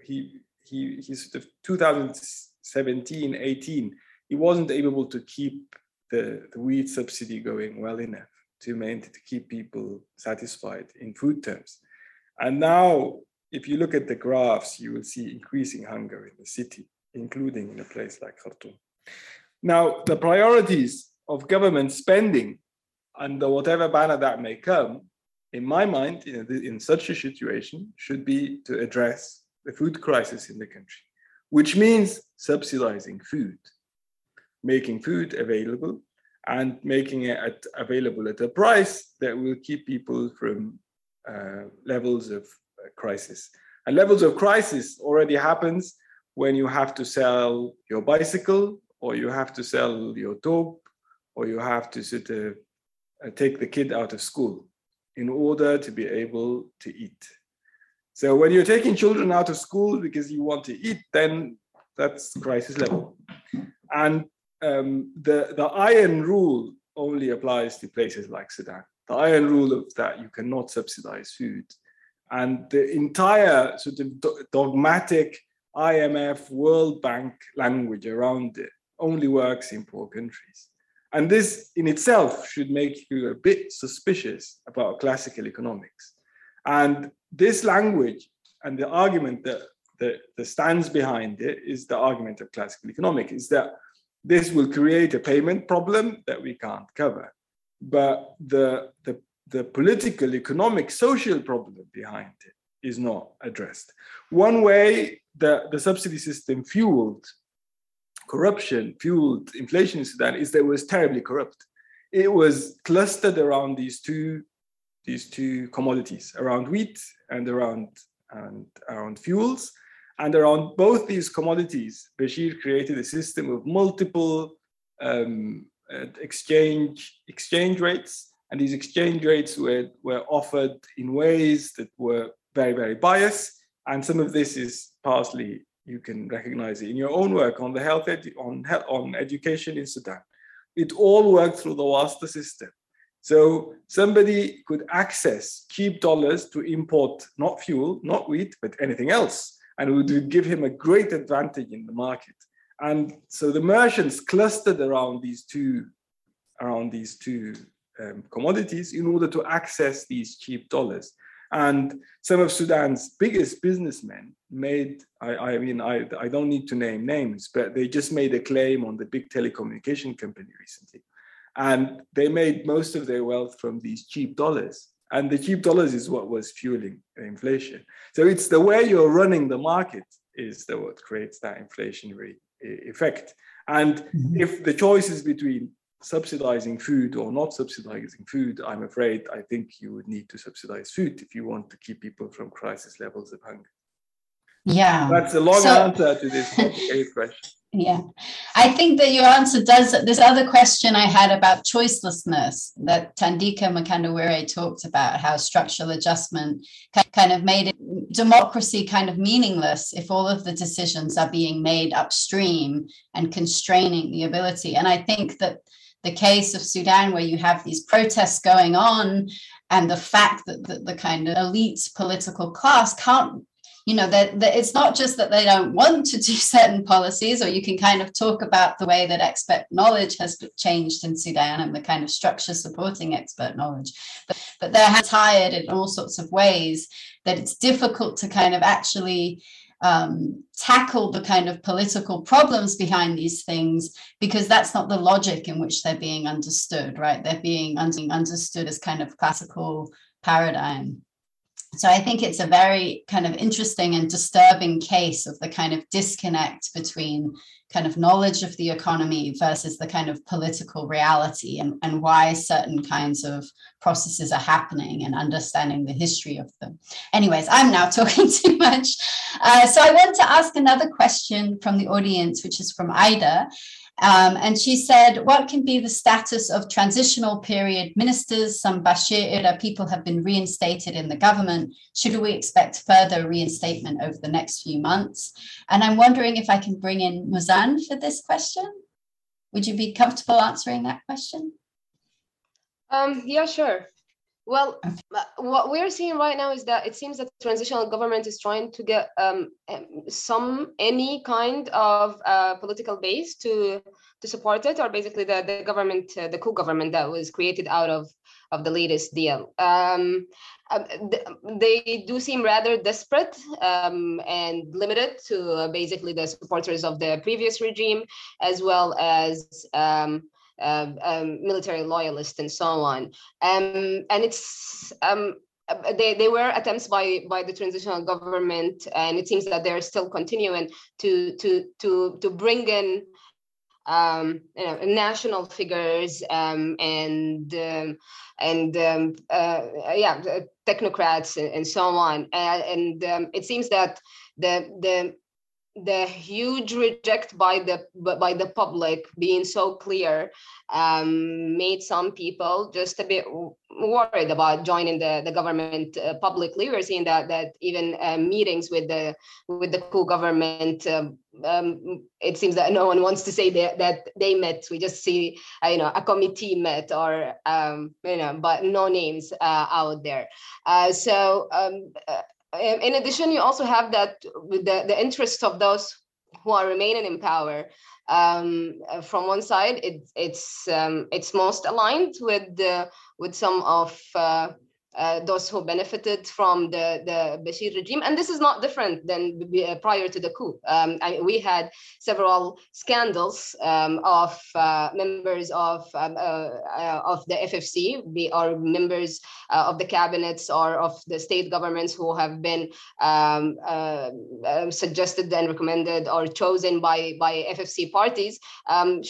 he he he sort of 2017 18 he wasn't able to keep the, the wheat subsidy going well enough to maintain to keep people satisfied in food terms. And now if you look at the graphs you will see increasing hunger in the city including in a place like Khartoum. Now the priorities of government spending under whatever banner that may come in my mind, in, in such a situation, should be to address the food crisis in the country, which means subsidizing food, making food available and making it available at a price that will keep people from uh, levels of uh, crisis. And levels of crisis already happens when you have to sell your bicycle or you have to sell your dog or you have to uh, take the kid out of school in order to be able to eat. So when you're taking children out of school because you want to eat, then that's crisis level. And um, the, the iron rule only applies to places like Sudan. The iron rule of that you cannot subsidize food. And the entire sort of dogmatic IMF, World Bank language around it only works in poor countries. And this in itself should make you a bit suspicious about classical economics. And this language and the argument that, that, that stands behind it is the argument of classical economics, is that this will create a payment problem that we can't cover. But the, the, the political, economic, social problem behind it is not addressed. One way that the subsidy system fueled corruption fueled inflation in Sudan is that it was terribly corrupt. It was clustered around these two, these two commodities, around wheat and around and around fuels. And around both these commodities, Bashir created a system of multiple um, uh, exchange exchange rates, and these exchange rates were, were offered in ways that were very, very biased. And some of this is partly you can recognize it in your own work on the health edu- on health, on education in Sudan. It all worked through the Wasta system. So somebody could access cheap dollars to import not fuel, not wheat, but anything else, and it would give him a great advantage in the market. And so the merchants clustered around these two, around these two um, commodities in order to access these cheap dollars. And some of Sudan's biggest businessmen made, I, I mean, I, I don't need to name names, but they just made a claim on the big telecommunication company recently. And they made most of their wealth from these cheap dollars. And the cheap dollars is what was fueling inflation. So it's the way you're running the market is the, what creates that inflationary effect. And mm-hmm. if the choice is between subsidizing food or not subsidizing food, I'm afraid I think you would need to subsidize food if you want to keep people from crisis levels of hunger. Yeah. That's a long so, answer to this complicated question. Yeah. I think that your answer does this other question I had about choicelessness that Thandika Mkandawire talked about, how structural adjustment kind of made it, democracy kind of meaningless if all of the decisions are being made upstream and constraining the ability. And I think that the case of Sudan, where you have these protests going on, and the fact that the, the kind of elite political class can't you know that, it's not just that they don't want to do certain policies or you can kind of talk about the way that expert knowledge has changed in sudan and the kind of structure supporting expert knowledge but, but they're tired in all sorts of ways that it's difficult to kind of actually um, tackle the kind of political problems behind these things because that's not the logic in which they're being understood right? They're being understood as kind of classical paradigm. So I think it's a very kind of interesting and disturbing case of the kind of disconnect between kind of knowledge of the economy versus the kind of political reality and, and why certain kinds of processes are happening and understanding the history of them. Anyways, I'm now talking too much. Uh, so I want to ask another question from the audience, which is from Ida. Um, and she said, What can be the status of transitional period ministers? Some Bashir era people have been reinstated in the government. Should we expect further reinstatement over the next few months? And I'm wondering if I can bring in Muzan for this question. Would you be comfortable answering that question? Um, yeah, sure. Well, uh, what we're seeing right now is that it seems that the transitional government is trying to get um, some any kind of uh, political base to to support it, or basically the the government, uh, the coup government that was created out of of the latest deal. Um, uh, they do seem rather desperate um, and limited to uh, basically the supporters of the previous regime, as well as um, um, um, military loyalists and so on. Um, and it's um, uh, they, they were attempts by by the transitional government, and it seems that they're still continuing to to to to bring in um, you know, national figures um, and um, and um, uh, yeah, technocrats and, and, so on. And, and it seems that the the the huge reject by the by the public being so clear um, made some people just a bit worried about joining the, the government uh, publicly. We're seeing that that even uh, meetings with the with the coup government, um, um, it seems that no one wants to say that, that they met. We just see uh, you know a committee met or um, you know, but no names uh, out there. Uh, so um, uh, in addition, you also have that the, the interest of those who are remaining in power. Um, from one side, it, it's um, it's most aligned with with some of uh, uh, those who benefited from the, the Bashir regime. And this is not different than uh, prior to the coup. Um, I, we had several scandals um, of uh, members of, um, uh, uh of the FFC, are members of the cabinets or of the state governments who have been um, um suggested and recommended or chosen by, by FFC parties. Um,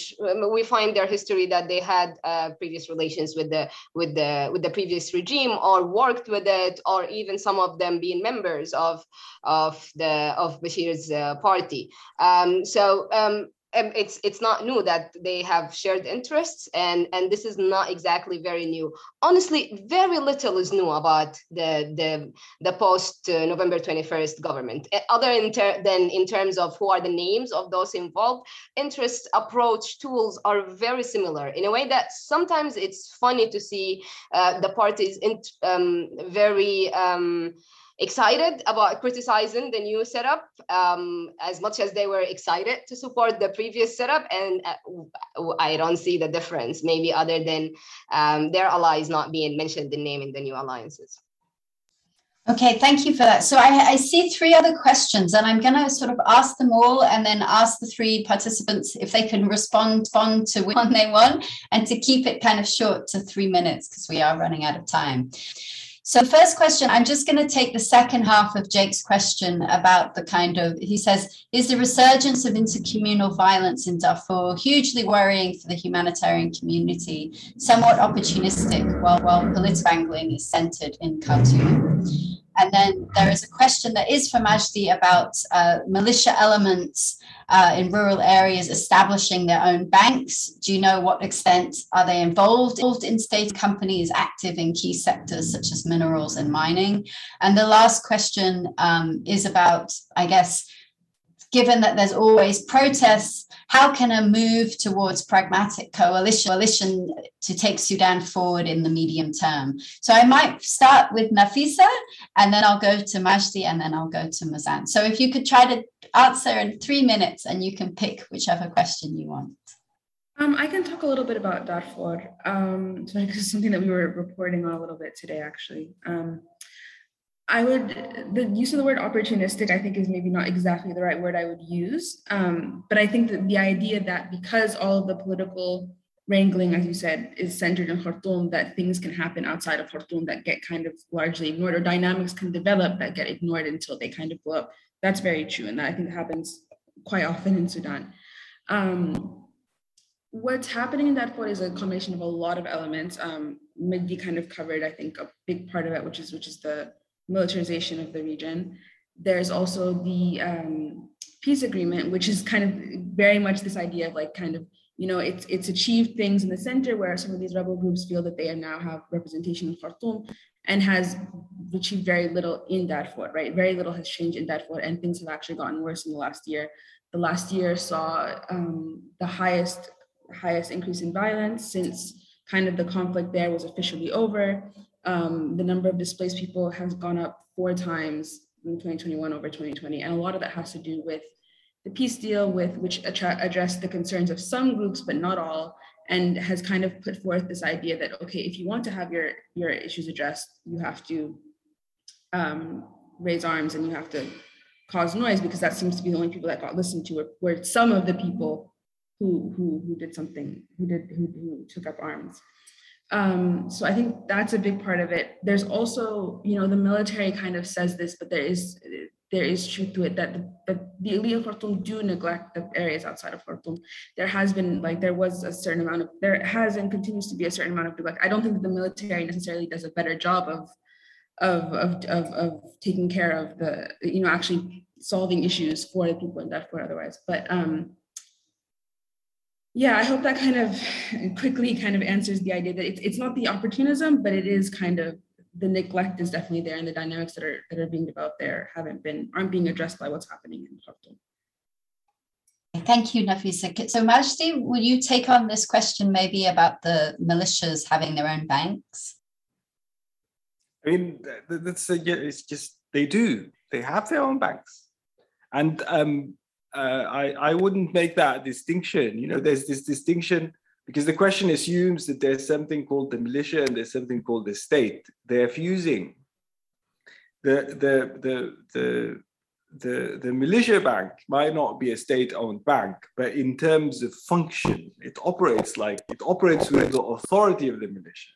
we find their history that they had previous relations with the, with, the, with the previous regime or or worked with it, or even some of them being members of of the of Bashir's uh, party. Um, so um, it's it's not new that they have shared interests and and this is not exactly very new. Honestly very little is new about the the the post uh, november 21st government. Eh, other in ter- than in terms of who are the names of those involved interest approach tools are very similar in a way that sometimes it's funny to see uh, the parties in um, very um, excited about criticizing the new setup um, as much as they were excited to support the previous setup. And uh, I don't see the difference, maybe other than um, their allies not being mentioned in name in the new alliances. Okay, thank you for that. So I, I see three other questions, and I'm going to sort of ask them all, and then ask the three participants if they can respond, respond to one they want, and to keep it kind of short to three minutes because we are running out of time. So, first question, I'm just going to take the second half of Jake's question about the kind of, he says, is the resurgence of intercommunal violence in Darfur hugely worrying for the humanitarian community, somewhat opportunistic, while, while political angling is centered in Khartoum? And then there is a question that is for Majdi about uh, militia elements uh, in rural areas establishing their own banks. Do you know what extent are they involved, involved in state companies active in key sectors such as minerals and mining? And the last question um, is about, I guess, given that there's always protests, how can a move towards pragmatic coalition, coalition to take Sudan forward in the medium term? So I might start with Nafisa, and then I'll go to Majdi, and then I'll go to Mazan. So if you could try to answer in three minutes, and you can pick whichever question you want. Um, I can talk a little bit about Darfur. Um, so is something that we were reporting on a little bit today, actually. Um, I would the use of the word opportunistic I think is maybe not exactly the right word I would use, um, but I think that the idea that because all of the political wrangling, as you said, is centered in Khartoum, that things can happen outside of Khartoum that get kind of largely ignored, or dynamics can develop that get ignored until they kind of blow up. That's very true, and that I think happens quite often in Sudan. Um, what's happening in that point is a combination of a lot of elements. Um, Majdi kind of covered, I think, a big part of it, which is which is the militarization of the region. There's also the um, peace agreement, which is kind of very much this idea of like kind of you know it's it's achieved things in the center where some of these rebel groups feel that they now have representation in Khartoum and has achieved very little in Darfur, right? Very little has changed in Darfur, and things have actually gotten worse in the last year. The last year saw um, the highest highest increase in violence since kind of the conflict there was officially over um, the number of displaced people has gone up four times in 2021 over 2020. And a lot of that has to do with the peace deal, with which addressed the concerns of some groups, but not all, and has kind of put forth this idea that, okay, if you want to have your, your issues addressed, you have to um, raise arms and you have to cause noise because that seems to be the only people that got listened to were, were some of the people who, who, who did something, who, did, who, who took up arms. Um, so I think that's a big part of it. There's also, you know, the military kind of says this, but there is there is truth to it that the, the, the elite of Khartoum do neglect the areas outside of Khartoum. There has been like there was a certain amount of there has and continues to be a certain amount of neglect. I don't think the military necessarily does a better job of of of of, of taking care of the you know actually solving issues for the people in Darfur otherwise. But um, yeah, I hope that kind of quickly kind of answers the idea that it's, it's not the opportunism, but it is kind of the neglect is definitely there and the dynamics that are that are being developed there haven't been aren't being addressed by what's happening in Khartoum. Thank you, Nafisa. So Majdi, will you take on this question maybe about the militias having their own banks? I mean, that's a, yeah, it's just they do. They have their own banks, and um, uh, I, I wouldn't make that distinction. You know, there's this distinction because the question assumes that there's something called the militia and there's something called the state. They're fusing. The, the, the, the, the, the militia bank might not be a state-owned bank, but in terms of function, it operates like it operates with the authority of the militia.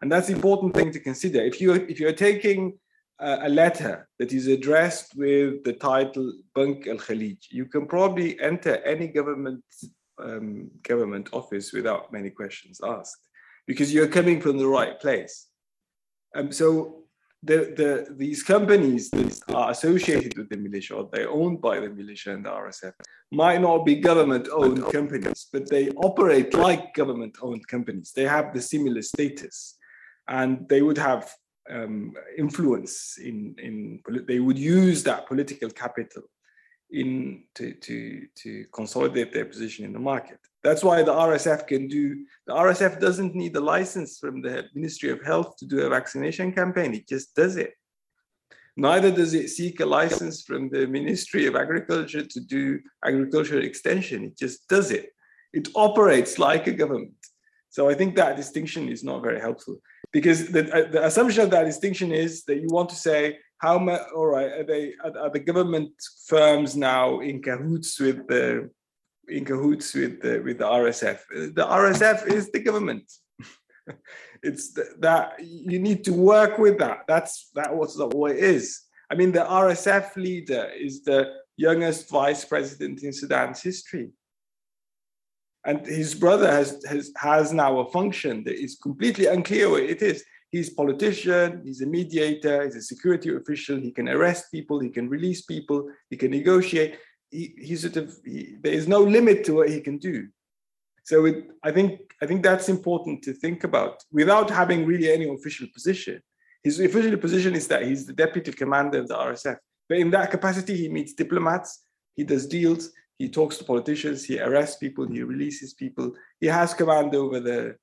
And that's important thing to consider. If you if you're taking a letter that is addressed with the title Bank Al Khalij. You can probably enter any government um, government office without many questions asked because you're coming from the right place. Um, so the, the, these companies that are associated with the militia or they're owned by the militia and the RSF might not be government owned companies, but they operate like government owned companies. They have the similar status and they would have um, influence in, in, they would use that political capital in to, to, to consolidate their position in the market. That's why the RSF can do, the RSF doesn't need a license from the Ministry of Health to do a vaccination campaign, it just does it. Neither does it seek a license from the Ministry of Agriculture to do agricultural extension, it just does it. It operates like a government. So I think that distinction is not very helpful because the, uh, the assumption of that distinction is that you want to say, how much, all right, are, they, are, are the government firms now in cahoots with the in cahoots with the, with the RSF. The RSF is the government. it's that you need to work with that. That's that was what it is. I mean, the RSF leader is the youngest vice president in Sudan's history. And his brother has, has, has now a function that is completely unclear what it is. He's politician, he's a mediator, he's a security official, he can arrest people, he can release people, he can negotiate he, he sort of he, there is no limit to what he can do. So it, I think I think that's important to think about without having really any official position. His official position is that he's the deputy commander of the RSF. But in that capacity, he meets diplomats, he does deals, he talks to politicians, he arrests people, he releases people. He has command over the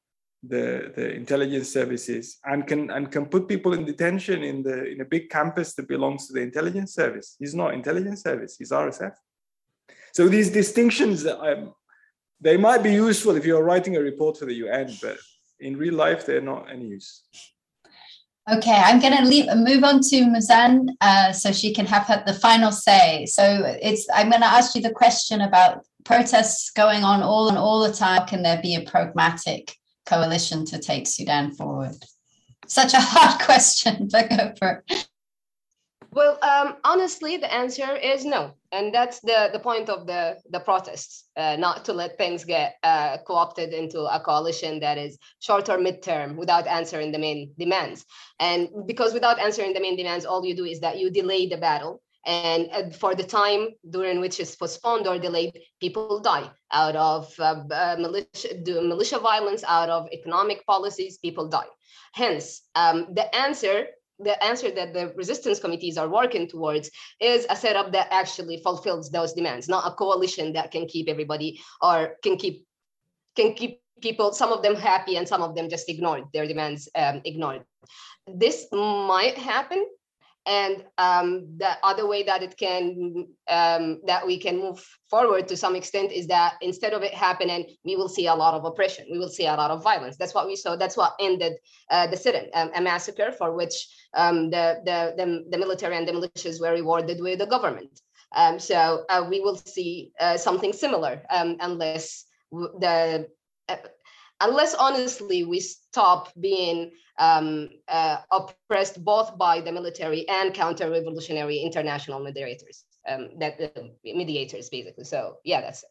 the, the intelligence services and can and can put people in detention in the in a big campus that belongs to the intelligence service. He's not intelligence service, he's RSF. So these distinctions, um, they might be useful if you're writing a report for the UN, but in real life, they're not any use. Okay, I'm going to leave move on to Muzan uh, so she can have her, the final say. So it's I'm going to ask you the question about protests going on all and all the time. Can there be a pragmatic coalition to take Sudan forward? Such a hard question, but go for it. Well, um, honestly, the answer is no, and that's the the point of the the protests, uh, not to let things get uh, co-opted into a coalition that is short or midterm without answering the main demands. And because without answering the main demands, all you do is that you delay the battle, and uh, for the time during which it's postponed or delayed, people die out of uh, uh, militia, militia violence, out of economic policies, people die. Hence, um, the answer the answer that the resistance committees are working towards is a setup that actually fulfills those demands, not a coalition that can keep everybody or can keep can keep people, some of them happy and some of them just ignored, their demands um, ignored. This might happen and um, the other way that it can um, that we can move forward to some extent is that instead of it happening we will see a lot of oppression. We will see a lot of violence. That's what we saw that's what ended uh, the sit-in um, a massacre for which um, the, the, the, the, military and the militias were rewarded with the government. Um, so uh, we will see uh, something similar um, unless the uh, unless honestly we stop being um, uh, oppressed both by the military and counter-revolutionary international mediators um, that uh, mediators basically so yeah that's it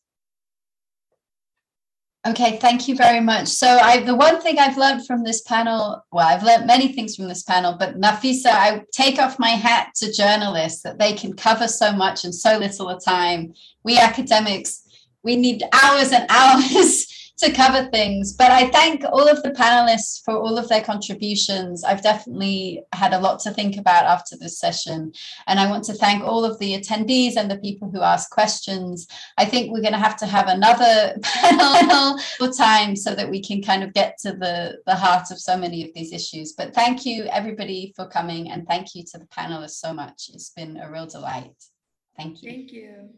Okay, thank you very much. So, I the one thing I've learned from this panel, well, I've learned many things from this panel, but Nafisa, I take off my hat to journalists that they can cover so much in so little a time. We academics, we need hours and hours to cover things. But I thank all of the panelists for all of their contributions. I've definitely had a lot to think about after this session. And I want to thank all of the attendees and the people who asked questions. I think we're going to have to have another panel for time so that we can kind of get to the, the heart of so many of these issues. But thank you, everybody, for coming. And thank you to the panelists so much. It's been a real delight. Thank you. Thank you.